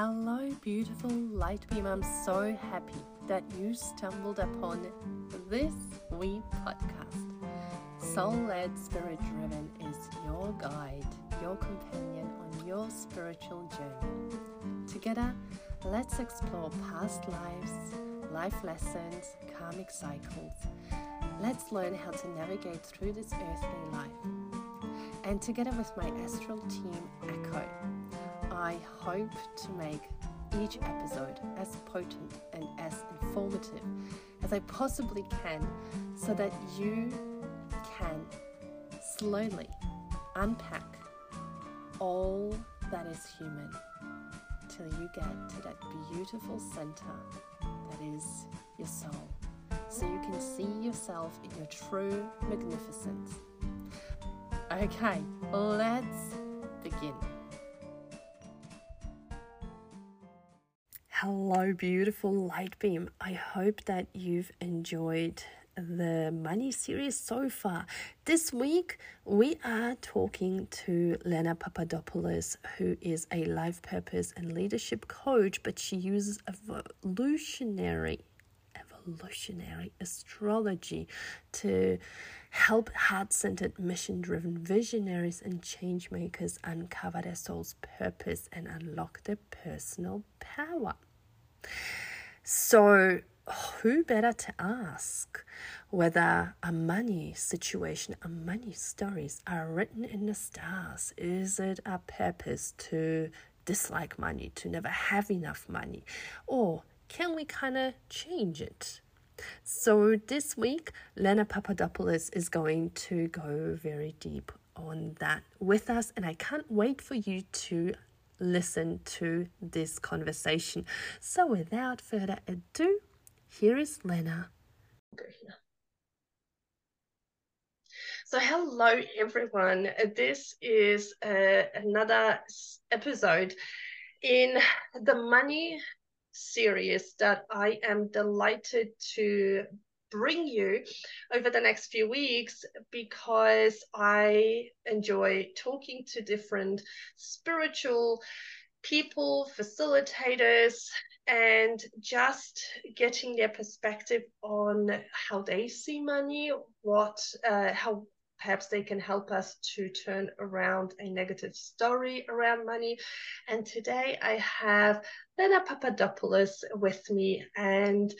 Hello, beautiful light beam. I'm so happy that you stumbled upon this wee podcast. Soul led, spirit driven is your guide, your companion on your spiritual journey. Together, let's explore past lives, life lessons, karmic cycles. Let's learn how to navigate through this earthly life. And together with my astral team, Echo, I hope to make each episode as potent and as informative as I possibly can so that you can slowly unpack all that is human till you get to that beautiful center that is your soul so you can see yourself in your true magnificence. Okay, let's begin. Hello, beautiful light beam. I hope that you've enjoyed the money series so far. This week, we are talking to Lena Papadopoulos, who is a life purpose and leadership coach, but she uses evolutionary evolutionary astrology to help heart centered, mission driven visionaries and change makers uncover their soul's purpose and unlock their personal power. So, who better to ask whether a money situation, a money stories are written in the stars? Is it a purpose to dislike money, to never have enough money? Or can we kind of change it? So, this week, Lena Papadopoulos is going to go very deep on that with us, and I can't wait for you to listen to this conversation. So, without further ado, here is Lena. So, hello everyone. This is uh, another episode in the money series that I am delighted to bring you over the next few weeks because I enjoy talking to different spiritual people, facilitators, and just getting their perspective on how they see money, what, uh, how perhaps they can help us to turn around a negative story around money. And today I have Lena Papadopoulos with me. And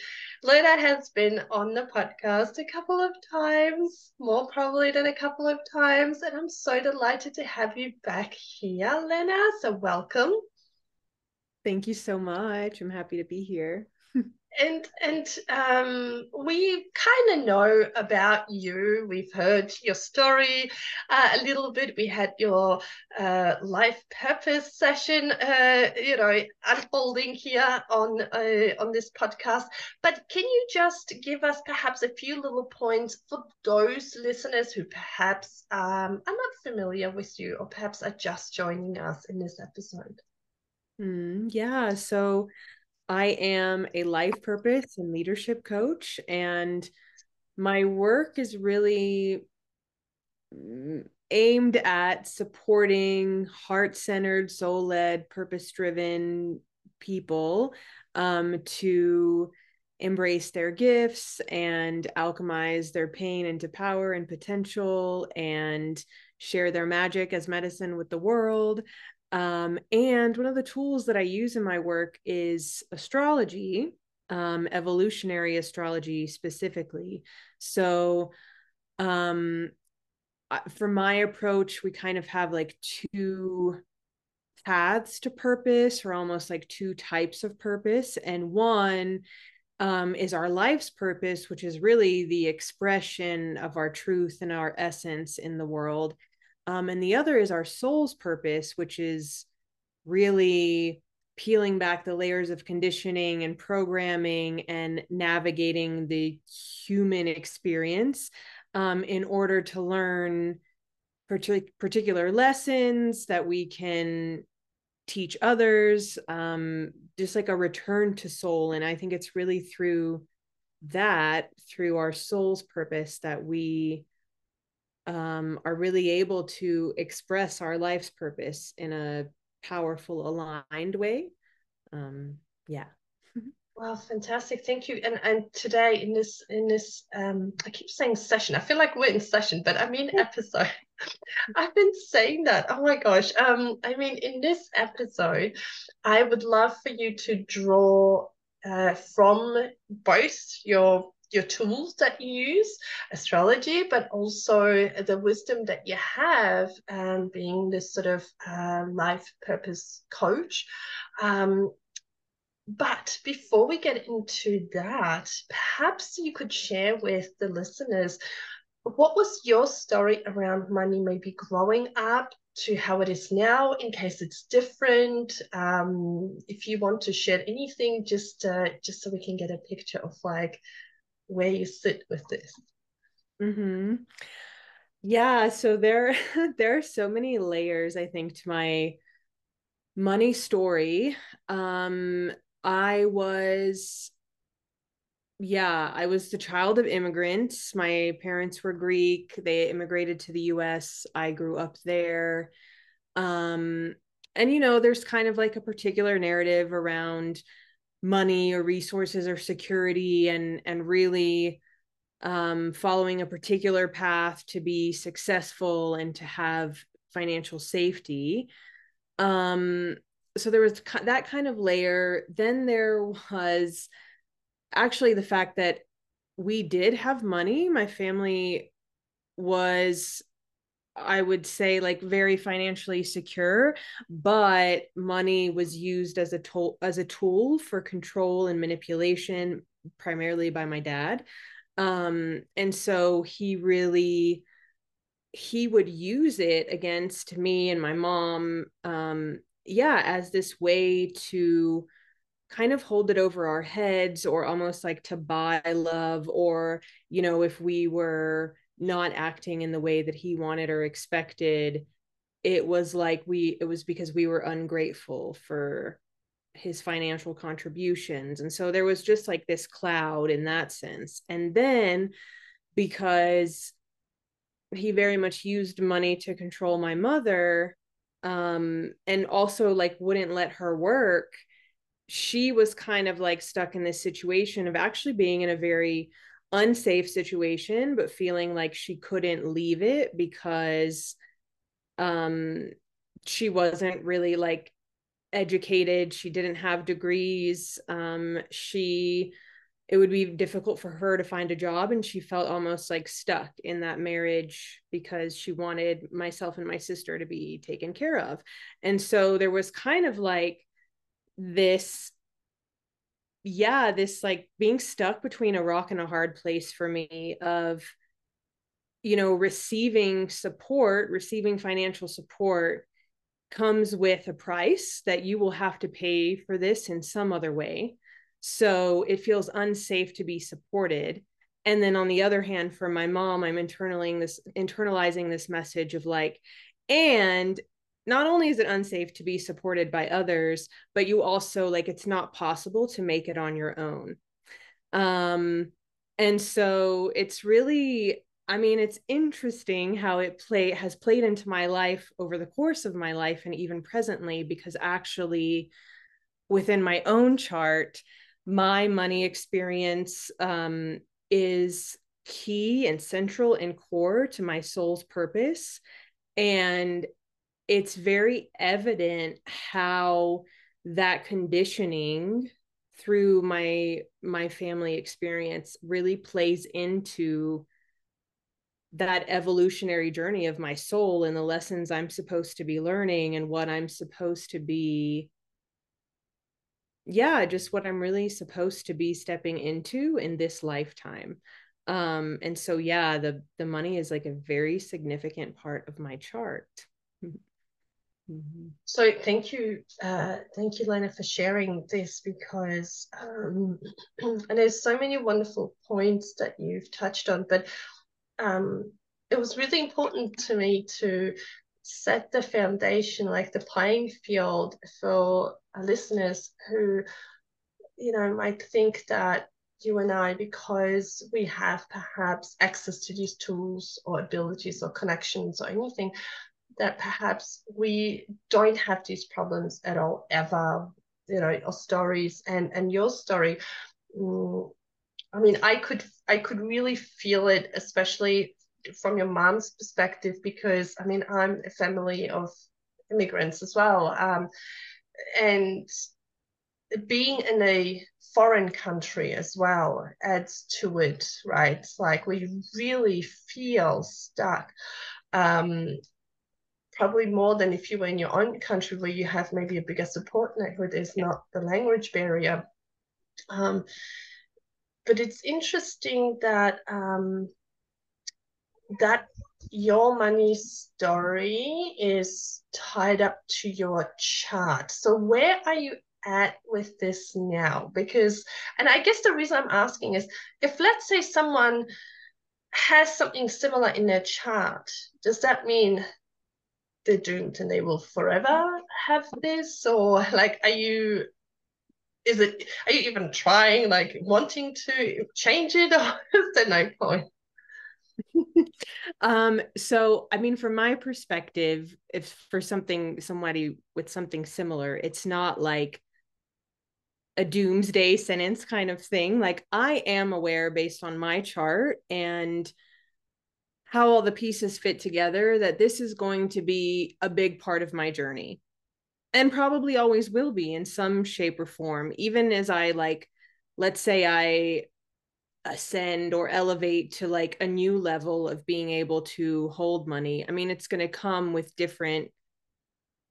Lena has been on the podcast a couple of times, more probably than a couple of times. And I'm so delighted to have you back here, Lena. So welcome. Thank you so much. I'm happy to be here and and um, we kind of know about you. We've heard your story uh, a little bit. We had your uh, life purpose session, uh, you know, unfolding here on uh, on this podcast. But can you just give us perhaps a few little points for those listeners who perhaps um, are not familiar with you, or perhaps are just joining us in this episode? Mm, yeah. So I am a life purpose and leadership coach, and my work is really mm, aimed at supporting heart centered, soul led, purpose driven people um, to embrace their gifts and alchemize their pain into power and potential and share their magic as medicine with the world um, and one of the tools that I use in my work is astrology, um, evolutionary astrology specifically. So, um, for my approach, we kind of have like two paths to purpose, or almost like two types of purpose. And one um, is our life's purpose, which is really the expression of our truth and our essence in the world. Um, and the other is our soul's purpose, which is really peeling back the layers of conditioning and programming and navigating the human experience um, in order to learn partic- particular lessons that we can teach others, um, just like a return to soul. And I think it's really through that, through our soul's purpose, that we um, are really able to express our life's purpose in a powerful, aligned way. um yeah Well, fantastic. Thank you. And and today in this in this um I keep saying session. I feel like we're in session, but I mean episode. I've been saying that. Oh my gosh. Um I mean in this episode, I would love for you to draw uh, from both your your tools that you use, astrology, but also the wisdom that you have um, being this sort of uh, life purpose coach. Um, but before we get into that, perhaps you could share with the listeners what was your story around money, maybe growing up to how it is now, in case it's different. Um, if you want to share anything, just uh, just so we can get a picture of like where you sit with this. Mm-hmm. Yeah, so there there are so many layers, I think, to my money story. Um, I was yeah, I was the child of immigrants. My parents were Greek. They immigrated to the US. I grew up there. Um, and you know, there's kind of like a particular narrative around money or resources or security and and really um, following a particular path to be successful and to have financial safety. Um, so there was that kind of layer. Then there was actually the fact that we did have money. My family was I would say like very financially secure, but money was used as a tool as a tool for control and manipulation, primarily by my dad. Um, and so he really he would use it against me and my mom um, yeah as this way to kind of hold it over our heads or almost like to buy love or you know if we were not acting in the way that he wanted or expected it was like we it was because we were ungrateful for his financial contributions. And so there was just like this cloud in that sense. And then because he very much used money to control my mother um and also like wouldn't let her work she was kind of like stuck in this situation of actually being in a very unsafe situation but feeling like she couldn't leave it because um she wasn't really like educated she didn't have degrees um she it would be difficult for her to find a job and she felt almost like stuck in that marriage because she wanted myself and my sister to be taken care of. And so there was kind of like this yeah, this like being stuck between a rock and a hard place for me of, you know, receiving support, receiving financial support comes with a price that you will have to pay for this in some other way. So it feels unsafe to be supported. And then on the other hand, for my mom, I'm internalizing this internalizing this message of like, and not only is it unsafe to be supported by others but you also like it's not possible to make it on your own. Um and so it's really i mean it's interesting how it play has played into my life over the course of my life and even presently because actually within my own chart my money experience um, is key and central and core to my soul's purpose. And it's very evident how that conditioning through my my family experience really plays into that evolutionary journey of my soul and the lessons I'm supposed to be learning and what I'm supposed to be yeah just what I'm really supposed to be stepping into in this lifetime. Um and so yeah the the money is like a very significant part of my chart Mm-hmm. So thank you, uh, thank you, Lena, for sharing this because um, and there's so many wonderful points that you've touched on, but um, it was really important to me to set the foundation, like the playing field for listeners who, you know, might think that you and I, because we have perhaps access to these tools or abilities or connections or anything, that perhaps we don't have these problems at all ever you know or stories. And and your story mm, i mean i could i could really feel it especially from your mom's perspective because i mean i'm a family of immigrants as well um, and being in a foreign country as well adds to it right? Like we really feel stuck um, probably more than if you were in your own country where you have maybe a bigger support network there's not the language barrier um, but it's interesting that um, that your money story is tied up to your chart. So where are you at with this now? Because, and I guess the reason I'm asking is if let's say someone has something similar in their chart, does that mean they're doomed and they will forever have this? Or like, are you is it are you even trying like wanting to change it? Or is there no point? Um so i mean from my perspective if for something somebody with something similar it's not like a doomsday sentence kind of thing. Like i am aware based on my chart and how all the pieces fit together that this is going to be a big part of my journey. And probably always will be in some shape or form even as i like let's say i ascend or elevate to like a new level of being able to hold money. I mean it's going to come with different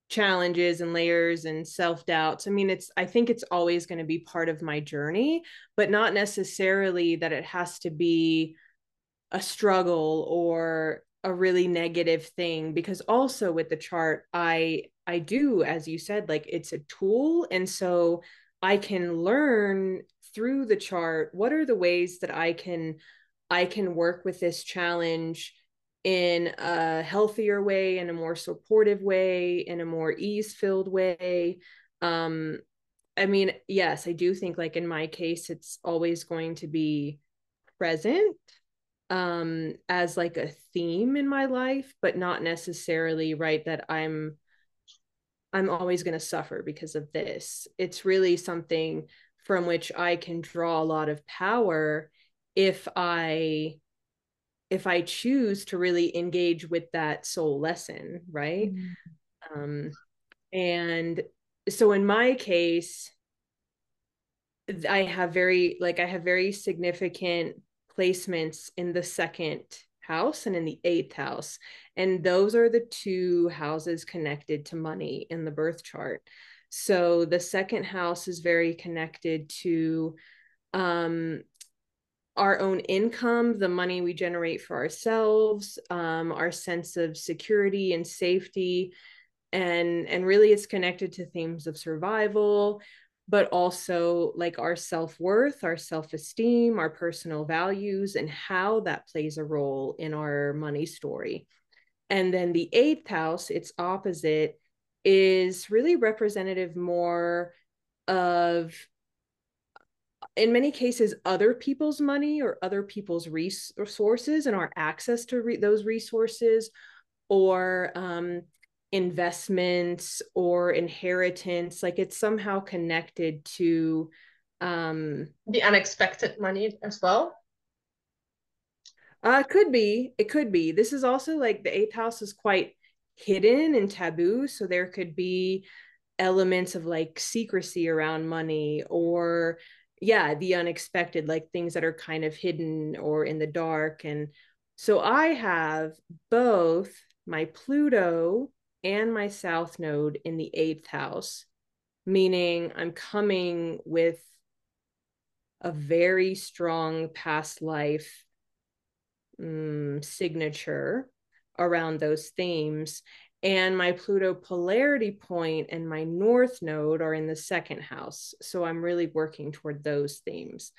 challenges and layers and self doubts i mean it's i think it's always going to be part of my journey but not necessarily that it has to be a struggle or a really negative thing because also with the chart i i do as you said like it's a tool and so i can learn through the chart what are the ways that i can i can work with this challenge in a healthier way in a more supportive way in a more ease filled way? Um i mean yes i do think like in my case it's always going to be present um as like a theme in my life but not necessarily right that i'm i'm always going to suffer because of this it's really something from which i can draw a lot of power if i if i choose to really engage with that soul lesson right mm-hmm. um and so in my case i have very like i have very significant placements in the second house and in the eighth house. And those are the two houses connected to money in the birth chart. So the second house is very connected to um, our own income, the money we generate for ourselves, um, our sense of security and safety. And, and really, it's connected to themes of survival, but also like our self-worth our self-esteem our personal values and how that plays a role in our money story. And then the eighth house its opposite is really representative more of in many cases other people's money or other people's resources and our access to re- those resources or um, investments or inheritance like it's somehow connected to um the unexpected money as well? Uh could be it could be. This is also like the eighth house is quite hidden and taboo so there could be elements of like secrecy around money or yeah the unexpected like things that are kind of hidden or in the dark and so i have both my pluto and my south node in the eighth house, meaning I'm coming with a very strong past life um, signature around those themes. And my Pluto polarity point and my North node are in the second house. So I'm really working toward those themes.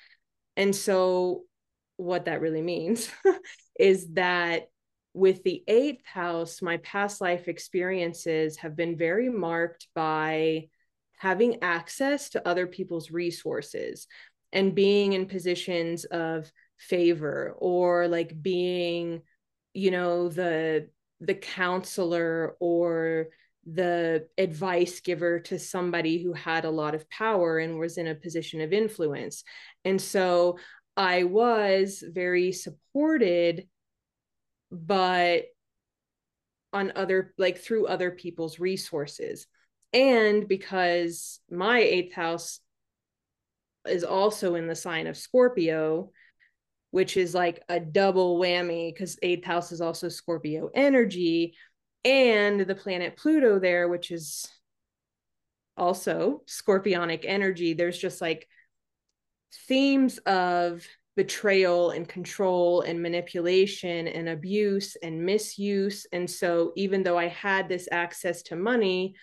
And so, what that really means is that with the eighth house, my past life experiences have been very marked by having access to other people's resources and being in positions of favor or like being you know the the counselor or the advice giver to somebody who had a lot of power and was in a position of influence. And so I was very supported, but on other, like through other people's resources. And because my eighth house is also in the sign of Scorpio, which is like a double whammy because eighth house is also Scorpio energy and the planet Pluto there, which is also scorpionic energy. There's just like themes of betrayal and control and manipulation and abuse and misuse. And so, even though I had this access to money,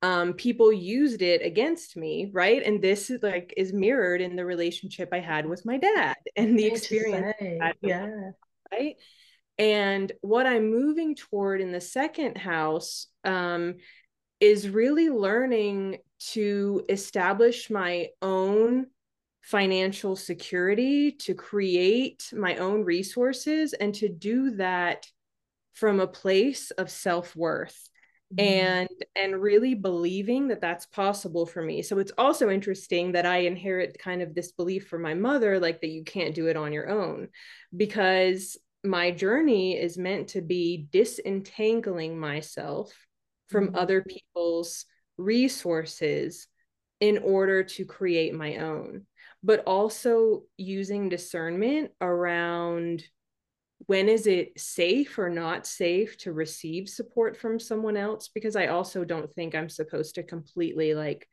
um, people used it against me, right? And this is like is mirrored in the relationship I had with my dad and the experience. yeah. Right. And what I'm moving toward in the second house um, is really learning to establish my own financial security, to create my own resources, and to do that from a place of self worth mm-hmm. and and really believing that that's possible for me so it's also interesting that i inherit kind of this belief from my mother like that you can't do it on your own because my journey is meant to be disentangling myself from mm-hmm. other people's resources in order to create my own, but also using discernment around when is it safe or not safe to receive support from someone else? Because i also don't think i'm supposed to completely like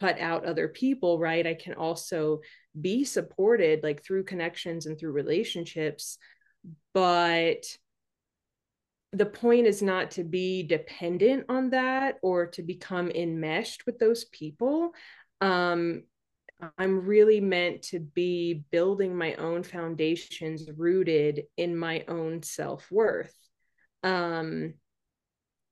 cut out other people right? I can also be supported like through connections and through relationships but the point is not to be dependent on that or to become enmeshed with those people. Um, i'm really meant to be building my own foundations rooted in my own self-worth um,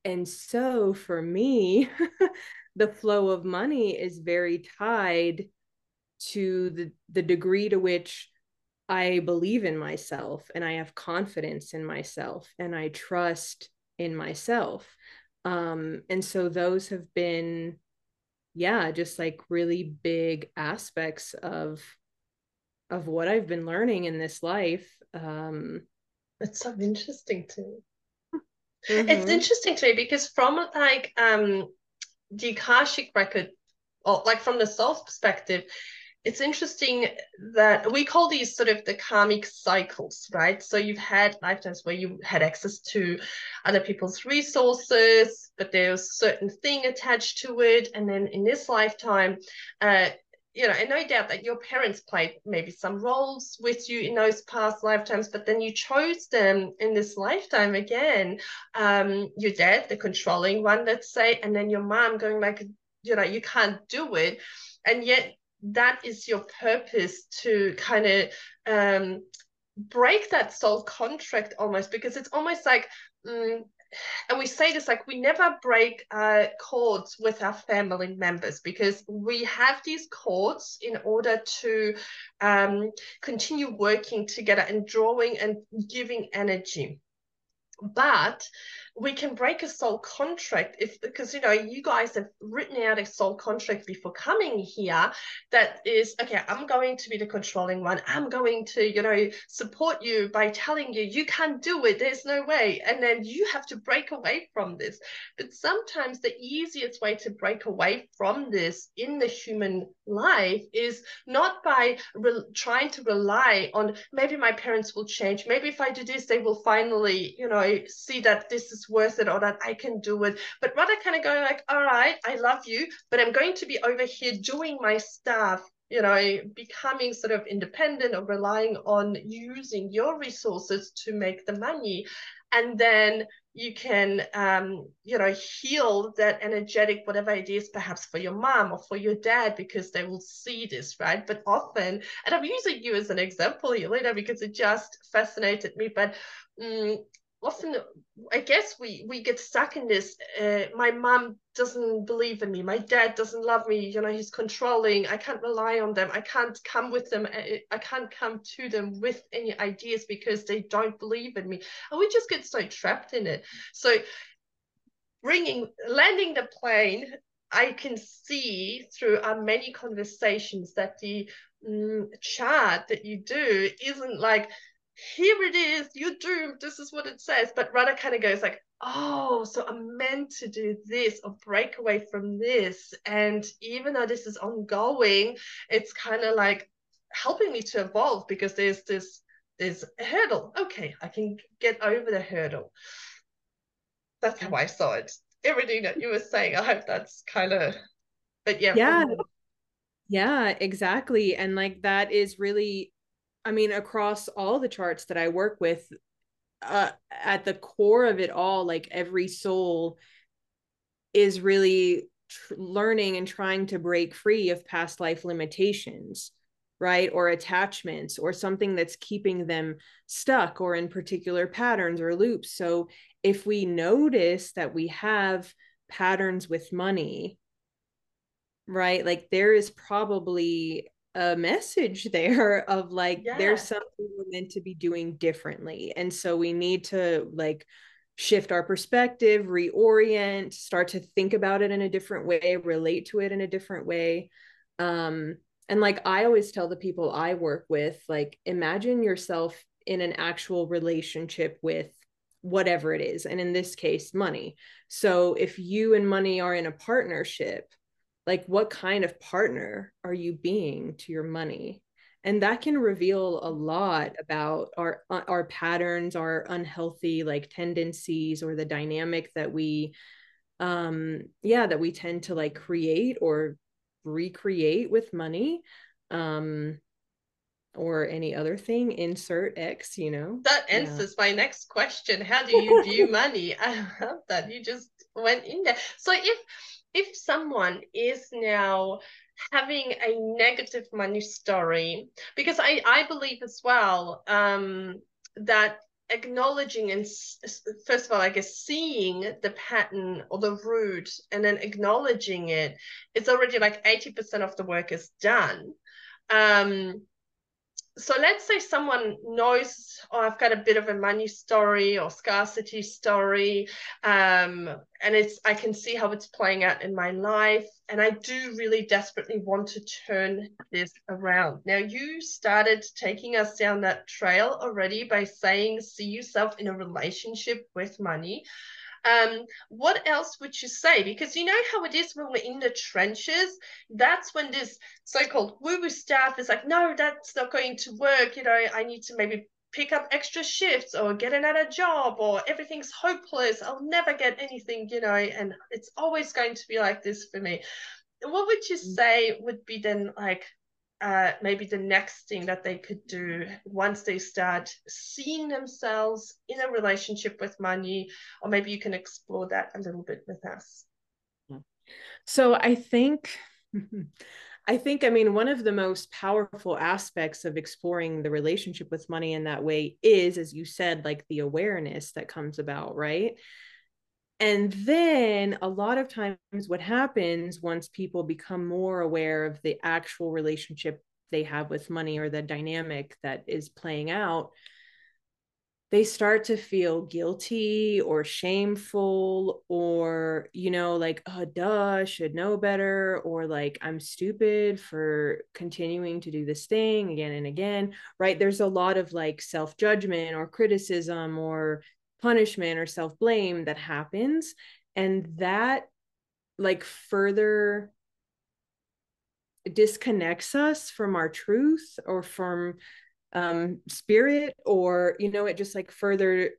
and so for me the flow of money is very tied to the the degree to which I believe in myself and I have confidence in myself and I trust in myself. Um, and so those have been, yeah, just like really big aspects of of what I've been learning in this life. Um, it's so interesting to me. Mm-hmm. It's interesting to me because from like um the Akashic record, or like from the soul's perspective, it's interesting that we call these sort of the karmic cycles, right? So you've had lifetimes where you had access to other people's resources, but there's a certain thing attached to it. And then in this lifetime, uh, you know, and no doubt that your parents played maybe some roles with you in those past lifetimes, but then you chose them in this lifetime again. Um, your dad, the controlling one, let's say, and then your mom going like, you know, you can't do it. And yet that is your purpose to kind of um, break that soul contract almost because it's almost like um, and we say this like we never break uh, cords with our family members because we have these cords in order to um, continue working together and drawing and giving energy. But we can break a soul contract if because you know you guys have written out a soul contract before coming here that is okay i'm going to be the controlling one. I'm going to you know support you by telling you you can't do it. There's no way. And then you have to break away from this. But sometimes the easiest way to break away from this in the human life is not by re- trying to rely on maybe my parents will change. Maybe if i do this they will finally you know see that this is worth it or that I can do it, but rather kind of going like, all right, I love you, but I'm going to be over here doing my stuff you know, becoming sort of independent or relying on using your resources to make the money. And then you can, um, you know, heal that energetic, whatever it is, perhaps for your mom or for your dad, because they will see this, right? But often, and I'm using you as an example later because it just fascinated me, but um, often i guess we we get stuck in this uh, my mom doesn't believe in me my dad doesn't love me you know he's controlling i can't rely on them i can't come with them i can't come to them with any ideas because they don't believe in me. And we just get so trapped in it. So bringing landing the plane I can see through our many conversations that the mm, chart that you do isn't like, here it is, you're doomed, this is what it says, but rather kind of goes like, oh, so I'm meant to do this or break away from this. And even though this is ongoing, it's kind of like helping me to evolve because there's this there's a hurdle. Okay, I can get over the hurdle. That's how I saw it everything that you were saying. I hope that's kind of, but yeah. Yeah. Yeah, exactly. And like that is really, I mean, across all the charts that I work with, uh, at the core of it all, like every soul is really tr- learning and trying to break free of past life limitations right? Or attachments or something that's keeping them stuck or in particular patterns or loops. So if we notice that we have patterns with money right? Like there is probably a message there of like yeah. there's something we're meant to be doing differently and so we need to like shift our perspective reorient start to think about it in a different way relate to it in a different way um and like i always tell the people i work with like imagine yourself in an actual relationship with whatever it is and in this case money so if you and money are in a partnership like what kind of partner are you being to your money? And that can reveal a lot about our our patterns our unhealthy like tendencies or the dynamic that we um yeah that we tend to like create or recreate with money um or any other thing insert x you know? That answers yeah. my next question. How do you view money? I love that. You just went in there. So if if someone is now having a negative money story because i i believe as well um that acknowledging and first of all i guess seeing the pattern or the root and then acknowledging it it's already like 80% of the work is done. Um so let's say someone knows oh i've got a bit of a money story or scarcity story um, and it's i can see how it's playing out in my life and i do really desperately want to turn this around. Now you started taking us down that trail already by saying see yourself in a relationship with money um, what else would you say? Because you know how it is when we're in the trenches. That's when this so-called woo-woo staff is like, no, that's not going to work. You know, I need to maybe pick up extra shifts or get another job or everything's hopeless. I'll never get anything, you know, and it's always going to be like this for me. What would you mm. say would be then like uh, maybe the next thing that they could do once they start seeing themselves in a relationship with money, or maybe you can explore that a little bit with us. So I think. I think, I mean, one of the most powerful aspects of exploring the relationship with money in that way is, as you said, like the awareness that comes about, right? And then a lot of times, what happens once people become more aware of the actual relationship they have with money or the dynamic that is playing out, they start to feel guilty or shameful or, you know, like, oh, duh, should know better, or like, I'm stupid for continuing to do this thing again and again, right? There's a lot of like self judgment or criticism or punishment or self blame that happens. And that like further disconnects us from our truth or from um spirit or you know it just like further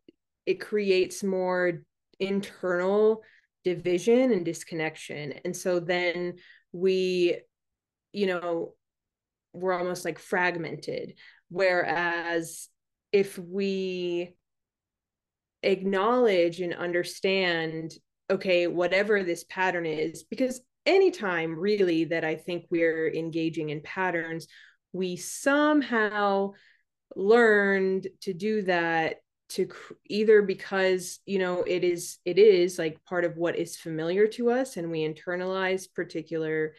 it creates more internal division and disconnection and so then we you know we're almost like fragmented whereas if we acknowledge and understand okay whatever this pattern is because anytime really that i think we're engaging in patterns we somehow learned to do that to either because you know it is it is like part of what is familiar to us and we internalize particular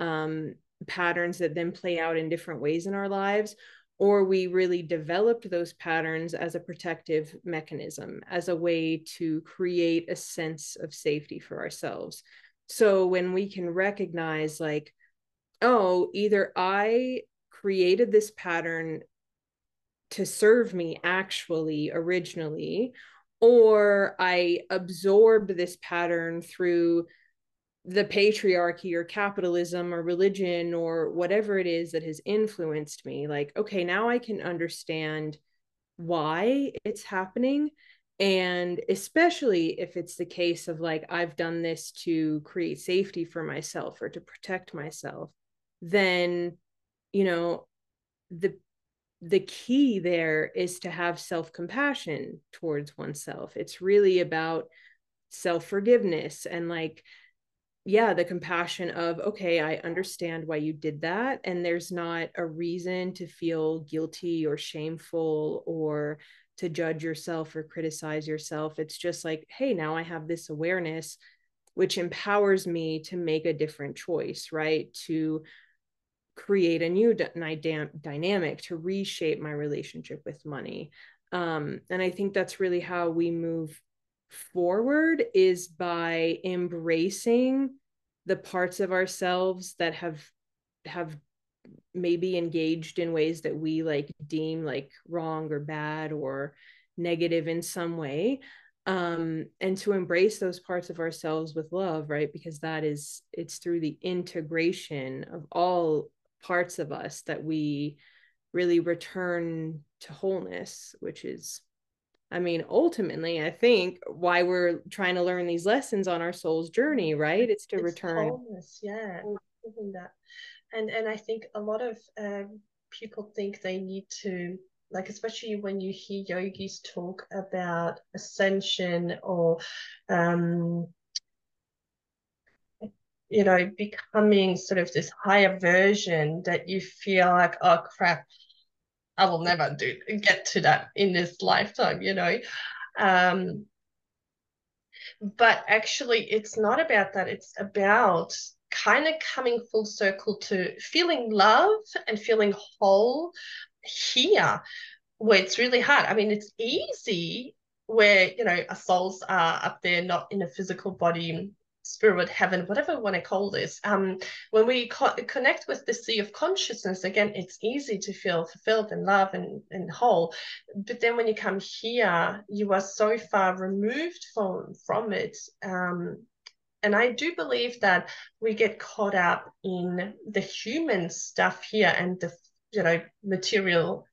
um, patterns that then play out in different ways in our lives or we really developed those patterns as a protective mechanism, as a way to create a sense of safety for ourselves. So when we can recognize, like, oh, either I created this pattern to serve me actually originally, or I absorb this pattern through the patriarchy or capitalism or religion or whatever it is that has influenced me like okay now i can understand why it's happening. And especially if it's the case of like i've done this to create safety for myself or to protect myself then you know the the key there is to have self-compassion towards oneself. It's really about self-forgiveness and like yeah the compassion of okay i understand why you did that and there's not a reason to feel guilty or shameful or to judge yourself or criticize yourself. It's just like hey now i have this awareness which empowers me to make a different choice right? To create a new d- dynamic to reshape my relationship with money. Um, and i think that's really how we move forward is by embracing the parts of ourselves that have have maybe engaged in ways that we like deem like wrong or bad or negative in some way. Um and to embrace those parts of ourselves with love right? Because that is it's through the integration of all parts of us that we really return to wholeness which is I mean, ultimately, I think why we're trying to learn these lessons on our soul's journey, right? It's to it's return. Wholeness, yeah, that, and and I think a lot of um, people think they need to like especially when you hear yogis talk about ascension or um you know becoming sort of this higher version that you feel like oh crap I will never do get to that in this lifetime, you know. Um, but actually, it's not about that. It's about kind of coming full circle to feeling love and feeling whole here, where it's really hard. I mean, it's easy where you know our souls are up there, not in a physical body, spirit, heaven, whatever we want to call this, um, when we co- connect with the sea of consciousness, again, it's easy to feel fulfilled and love and, and whole. But then when you come here, you are so far removed from, from it. Um, and I do believe that we get caught up in the human stuff here and the, you know, material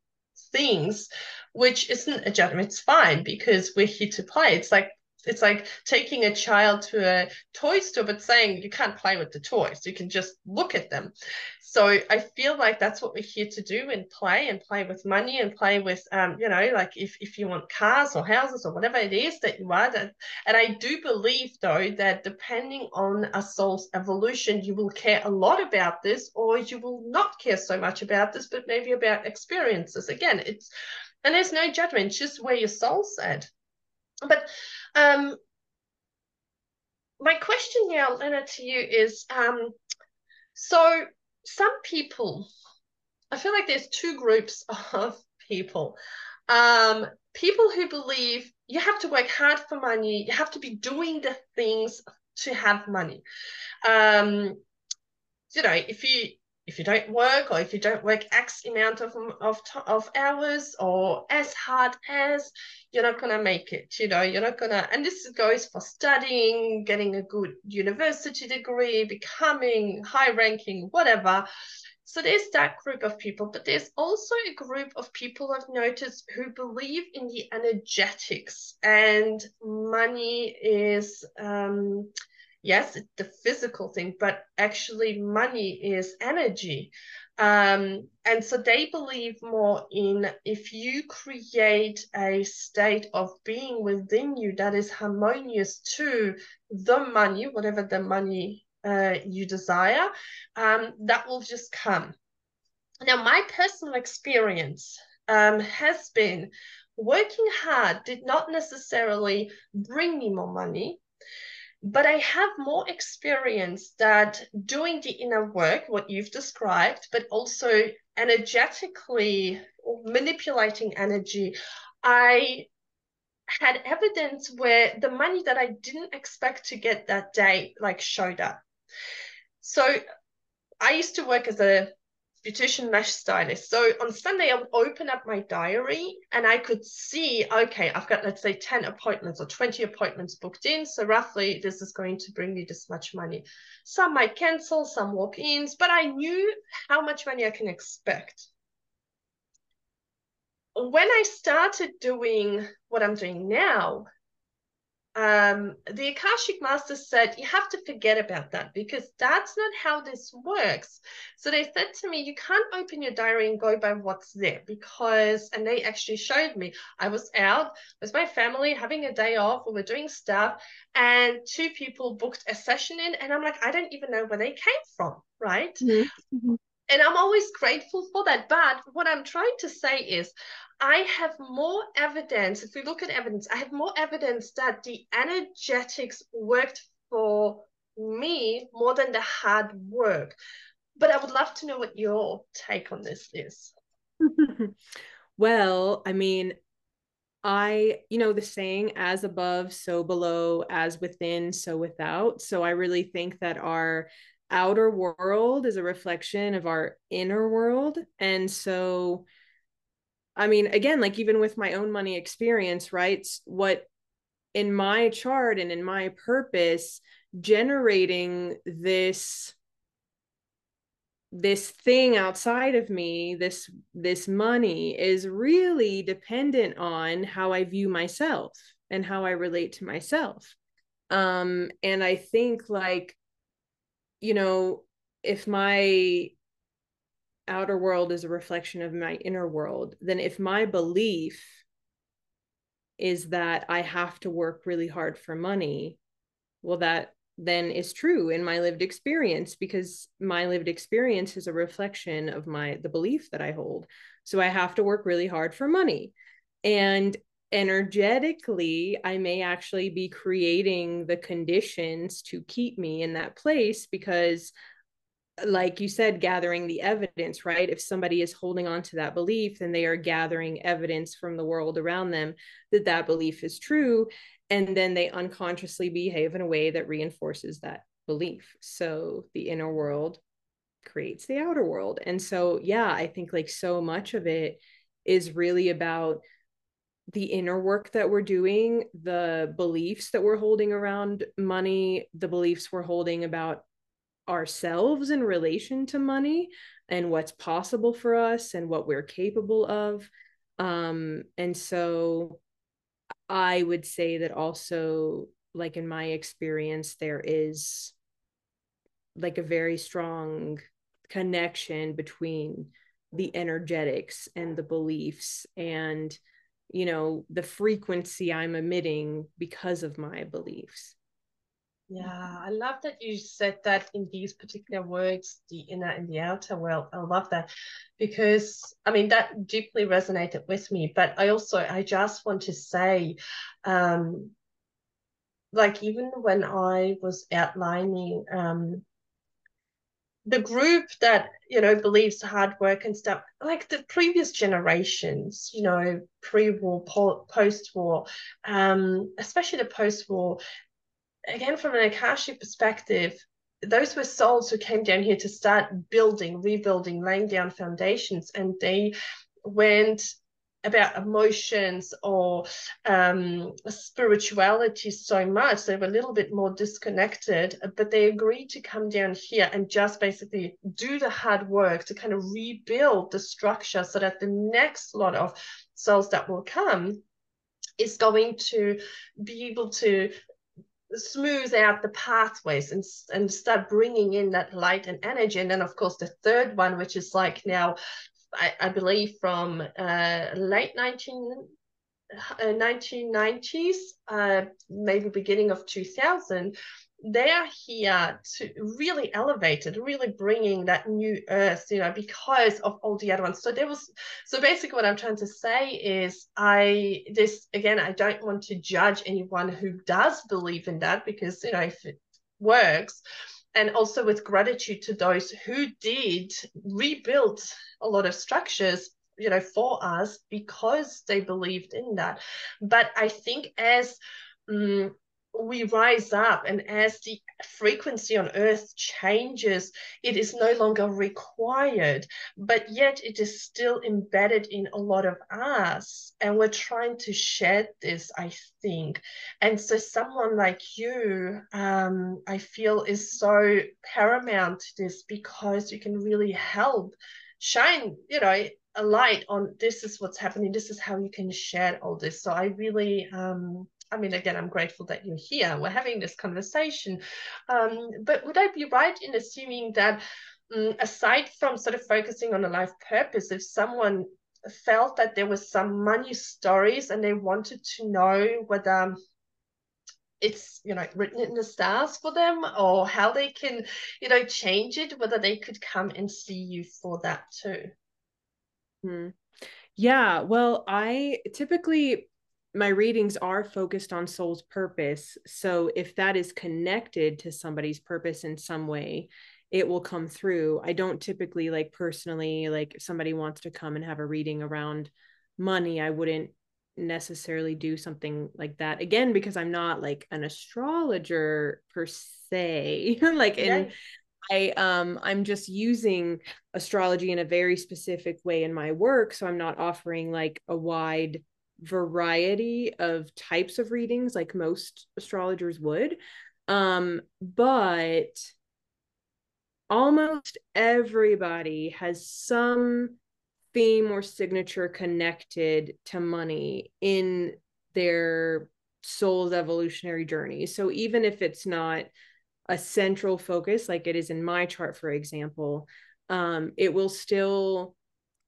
things, which isn't a judgment. It's fine because we're here to play. It's like it's like taking a child to a toy store but saying you can't play with the toys you can just look at them. So i feel like that's what we're here to do and play and play with money and play with um, you know like if, if you want cars or houses or whatever it is that you that and i do believe though that depending on a soul's evolution you will care a lot about this or you will not care so much about this but maybe about experiences. Again it's and there's no judgment just where your soul's at but um, my question now, Lena, to you is um, so some people, I feel like there's two groups of people. Um, people who believe you have to work hard for money, you have to be doing the things to have money. Um, you know, if you if you don't work or if you don't work X amount of, of, of hours or as hard as, you're not to make it. You know, you're not to, and this goes for studying, getting a good university degree, becoming high ranking, whatever. So there's that group of people, but there's also a group of people I've noticed who believe in the energetics and money is, um, yes, it's the physical thing, but actually money is energy. Um, and so they believe more in if you create a state of being within you that is harmonious to the money, whatever the money uh, you desire, um, that will just come. Now, my personal experience um, has been working hard did not necessarily bring me more money but I have more experience that doing the inner work, what you've described, but also energetically manipulating energy. I had evidence where the money that I didn't expect to get that day like showed up. So I used to work as a beautician lash stylist. So on Sunday, I would open up my diary and I could see, okay, I've got, let's say, 10 appointments or 20 appointments booked in. So roughly, this is going to bring me this much money. Some might cancel, some walk ins, but I knew how much money I can expect. When I started doing what I'm doing now, um, the Akashic Master said, You have to forget about that because that's not how this works. So they said to me, You can't open your diary and go by what's there because, and they actually showed me, I was out with my family having a day off, we were doing stuff, and two people booked a session in, and I'm like, I don't even know where they came from, right? Mm-hmm. And I'm always grateful for that. But what I'm trying to say is, I have more evidence, if we look at evidence, I have more evidence that the energetics worked for me more than the hard work. But I would love to know what your take on this is. well, I mean, I, you know, the saying as above, so below, as within, so without. So I really think that our outer world is a reflection of our inner world. And so, I mean, again, like even with my own money experience, right? What in my chart and in my purpose, generating this this thing outside of me this this money is really dependent on how i view myself and how i relate to myself um and i think like you know if my outer world is a reflection of my inner world, then if my belief is that I have to work really hard for money, well, that then is true in my lived experience because my lived experience is a reflection of my the belief that I hold. So I have to work really hard for money. And energetically, I may actually be creating the conditions to keep me in that place because like you said, gathering the evidence, right? If somebody is holding on to that belief, then they are gathering evidence from the world around them that that belief is true. And then they unconsciously behave in a way that reinforces that belief. So the inner world creates the outer world. And so, yeah, I think like so much of it is really about the inner work that we're doing, the beliefs that we're holding around money, the beliefs we're holding about ourselves in relation to money and what's possible for us and what we're capable of. Um and so i would say that also like in my experience there is like a very strong connection between the energetics and the beliefs and you know the frequency i'm emitting because of my beliefs yeah, I love that you said that in these particular words, the inner and the outer world. I love that because I mean that deeply resonated with me. But I also I just want to say, um, like even when I was outlining um the group that you know believes hard work and stuff like the previous generations you know pre-war post-war um especially the post-war again, from an Akashic perspective, those were souls who came down here to start building, rebuilding, laying down foundations, and they went about emotions or um, spirituality so much. They were a little bit more disconnected, but they agreed to come down here and just basically do the hard work to kind of rebuild the structure so that the next lot of souls that will come is going to be able to smooth out the pathways and, and start bringing in that light and energy. And then, of course, the third one, which is like now, I, I believe from uh, late 19, uh, 1990s, uh, maybe beginning of 2000, they are here to really elevate it, really bringing that new earth, you know, because of all the other ones. So there was, so basically what I'm trying to say is I, this, again, I don't want to judge anyone who does believe in that because, you know, if it works, and also with gratitude to those who did rebuild a lot of structures you know for us because they believed in that. But i think as um, we rise up and as the frequency on earth changes it is no longer required but yet it is still embedded in a lot of us. And we're trying to shed this i think. And so someone like you um, i feel is so paramount to this because you can really help shine you know a light on this is what's happening. This is how you can shed all this. So i really um I mean, again, I'm grateful that you're here. We're having this conversation. Um, but would I be right in assuming that, um, aside from sort of focusing on a life purpose, if someone felt that there was some money stories and they wanted to know whether it's you know written in the stars for them or how they can you know change it whether they could come and see you for that too hmm. yeah well i typically my readings are focused on soul's purpose. So if that is connected to somebody's purpose in some way, it will come through. I don't typically like personally like if somebody wants to come and have a reading around money, I wouldn't necessarily do something like that again because I'm not like an astrologer per se. like in I um I'm just using astrology in a very specific way in my work so I'm not offering like a wide variety of types of readings like most astrologers would. Um but almost everybody has some theme or signature connected to money in their soul's evolutionary journey. So even if it's not a central focus like it is in my chart for example um it will still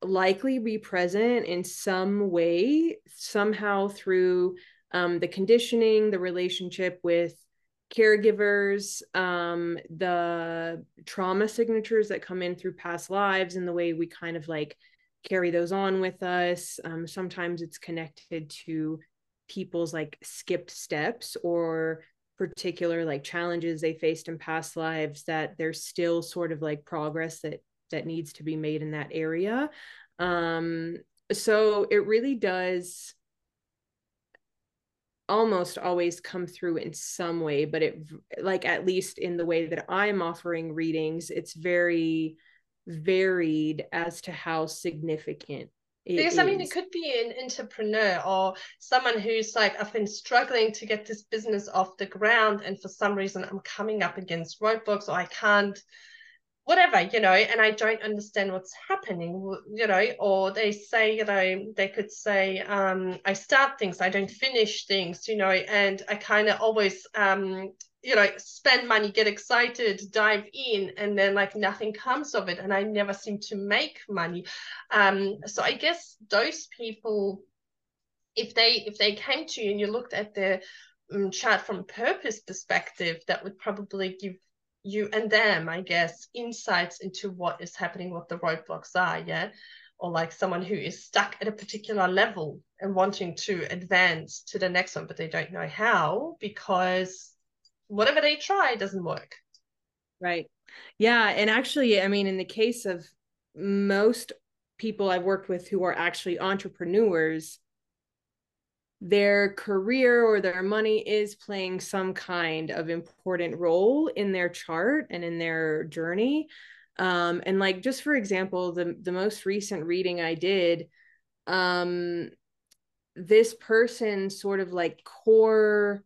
likely be present in some way, somehow through um, the conditioning, the relationship with caregivers, um, the trauma signatures that come in through past lives, and the way we kind of like carry those on with us. Um, sometimes it's connected to people's like skipped steps or particular like challenges they faced in past lives that there's still sort of like progress that that needs to be made in that area. Um, so it really does almost always come through in some way, but it like at least in the way that I'm offering readings, it's very varied as to how significant because is. I mean, it could be an entrepreneur or someone who's like, I've been struggling to get this business off the ground, and for some reason, I'm coming up against roadblocks, or I can't whatever you know and i don't understand what's happening you know or they say you know they could say um i start things i don't finish things you know and i kind of always um you know spend money get excited dive in and then like nothing comes of it and i never seem to make money. Um so i guess those people if they if they came to you and you looked at their um, chart from purpose perspective that would probably give you and them, I guess, insights into what is happening, what the roadblocks are, yeah? Or like someone who is stuck at a particular level and wanting to advance to the next one, but they don't know how because whatever they try doesn't work. Right. Yeah. And actually, I mean, in the case of most people I've worked with who are actually entrepreneurs, their career or their money is playing some kind of important role in their chart and in their journey. Um, and like just for example the the most recent reading i did um, this person sort of like core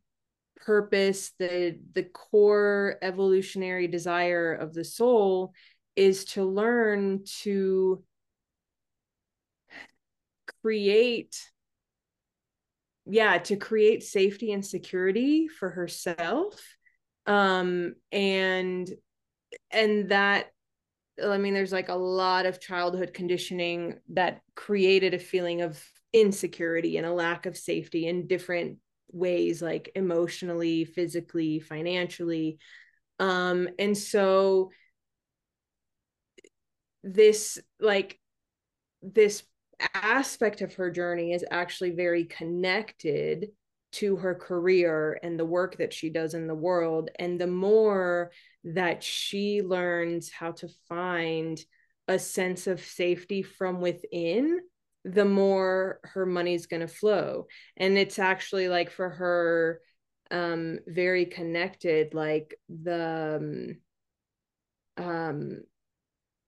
purpose the the core evolutionary desire of the soul is to learn to create yeah to create safety and security for herself um and and that i mean there's like a lot of childhood conditioning that created a feeling of insecurity and a lack of safety in different ways like emotionally physically financially. Um and so this like this aspect of her journey is actually very connected to her career and the work that she does in the world. And the more that she learns how to find a sense of safety from within the more her money's going to flow. And it's actually like for her um very connected like the um, um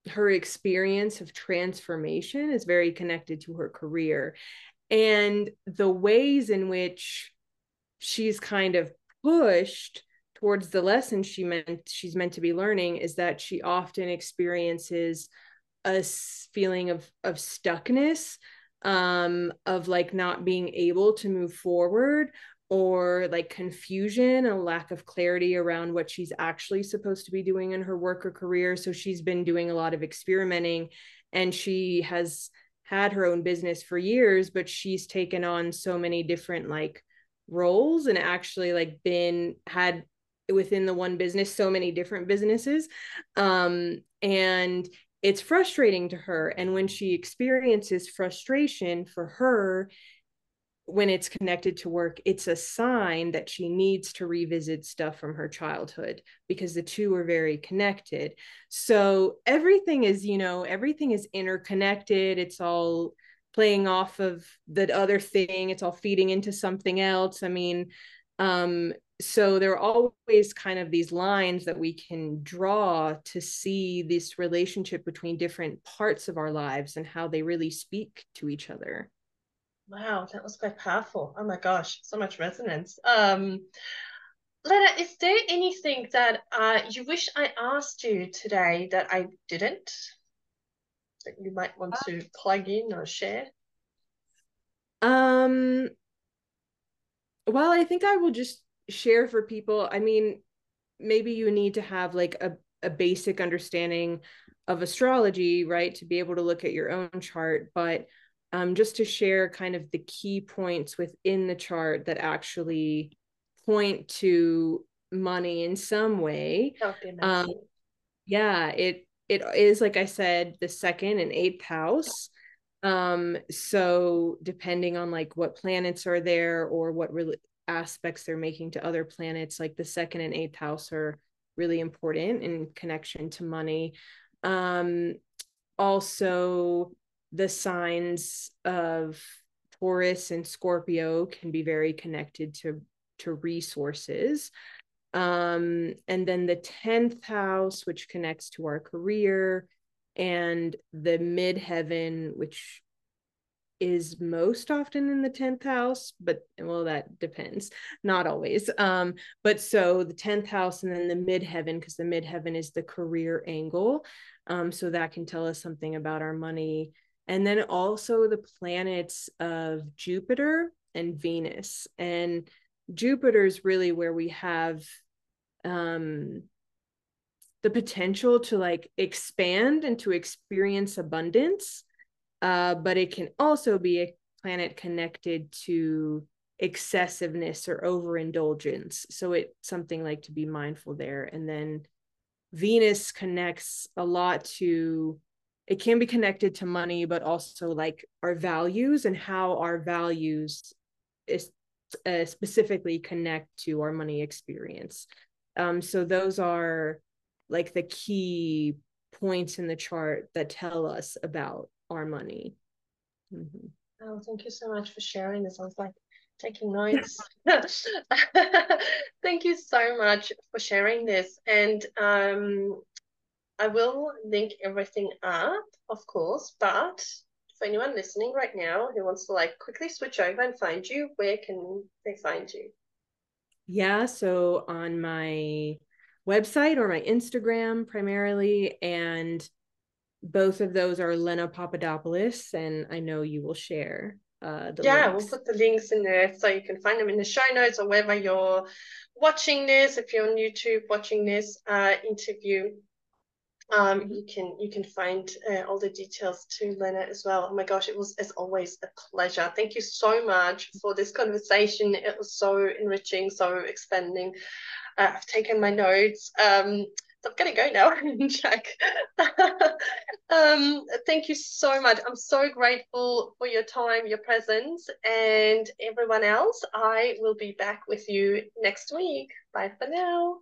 her experience of transformation is very connected to her career and the ways in which she's kind of pushed towards the lesson she meant she's meant to be learning is that she often experiences a feeling of of stuckness um of like not being able to move forward or like confusion a lack of clarity around what she's actually supposed to be doing in her work or career. So she's been doing a lot of experimenting and she has had her own business for years but she's taken on so many different like roles and actually like been had within the one business so many different businesses. Um and it's frustrating to her. And when she experiences frustration for her when it's connected to work it's a sign that she needs to revisit stuff from her childhood because the two are very connected. So everything is you know everything is interconnected. It's all playing off of the other thing. It's all feeding into something else. I mean um so there are always kind of these lines that we can draw to see this relationship between different parts of our lives and how they really speak to each other wow that was quite powerful oh my gosh so much resonance um Lena, is there anything that uh, you wish I asked you today that I didn't? that you might want to plug in or share? Um, well, I think I will just share for people. I mean, maybe you need to have like a, a basic understanding of astrology, right, to be able to look at your own chart, but um, just to share kind of the key points within the chart that actually point to money in some way. Um, yeah, it it is like I said, the second and eighth house. Um, so depending on like what planets are there or what really aspects they're making to other planets, like the second and eighth house are really important in connection to money. Um, also, the signs of Taurus and Scorpio can be very connected to to resources. Um, and then the 10th house, which connects to our career, and the midheaven, which is most often in the 10th house, but well, that depends, not always. Um, but so the 10th house and then the midheaven, because the midheaven is the career angle. Um, so that can tell us something about our money. And then also the planets of Jupiter and Venus. And Jupiter is really where we have um the potential to like expand and to experience abundance uh but it can also be a planet connected to excessiveness or overindulgence so it's something like to be mindful there and then venus connects a lot to it can be connected to money but also like our values and how our values is uh, specifically connect to our money experience um, so those are like the key points in the chart that tell us about our money. Mm-hmm. Oh, thank you so much for sharing this. I was like taking notes. thank you so much for sharing this. And um, I will link everything up, of course, but for anyone listening right now who wants to like quickly switch over and find you, where can they find you? Yeah, so on my website or my Instagram primarily, and both of those are Lena Papadopoulos, and I know you will share. Uh, yeah, links. we'll put the links in there so you can find them in the show notes or wherever you're watching this. If you're on YouTube watching this uh, interview, um, you can you can find uh, all the details to Lena as well. Oh my gosh, it was as always a pleasure. Thank you so much for this conversation. It was so enriching, so expanding. Uh, I've taken my notes. Um, so I'm gonna go now and check. um, thank you so much. I'm so grateful for your time, your presence, and everyone else. I will be back with you next week. Bye for now.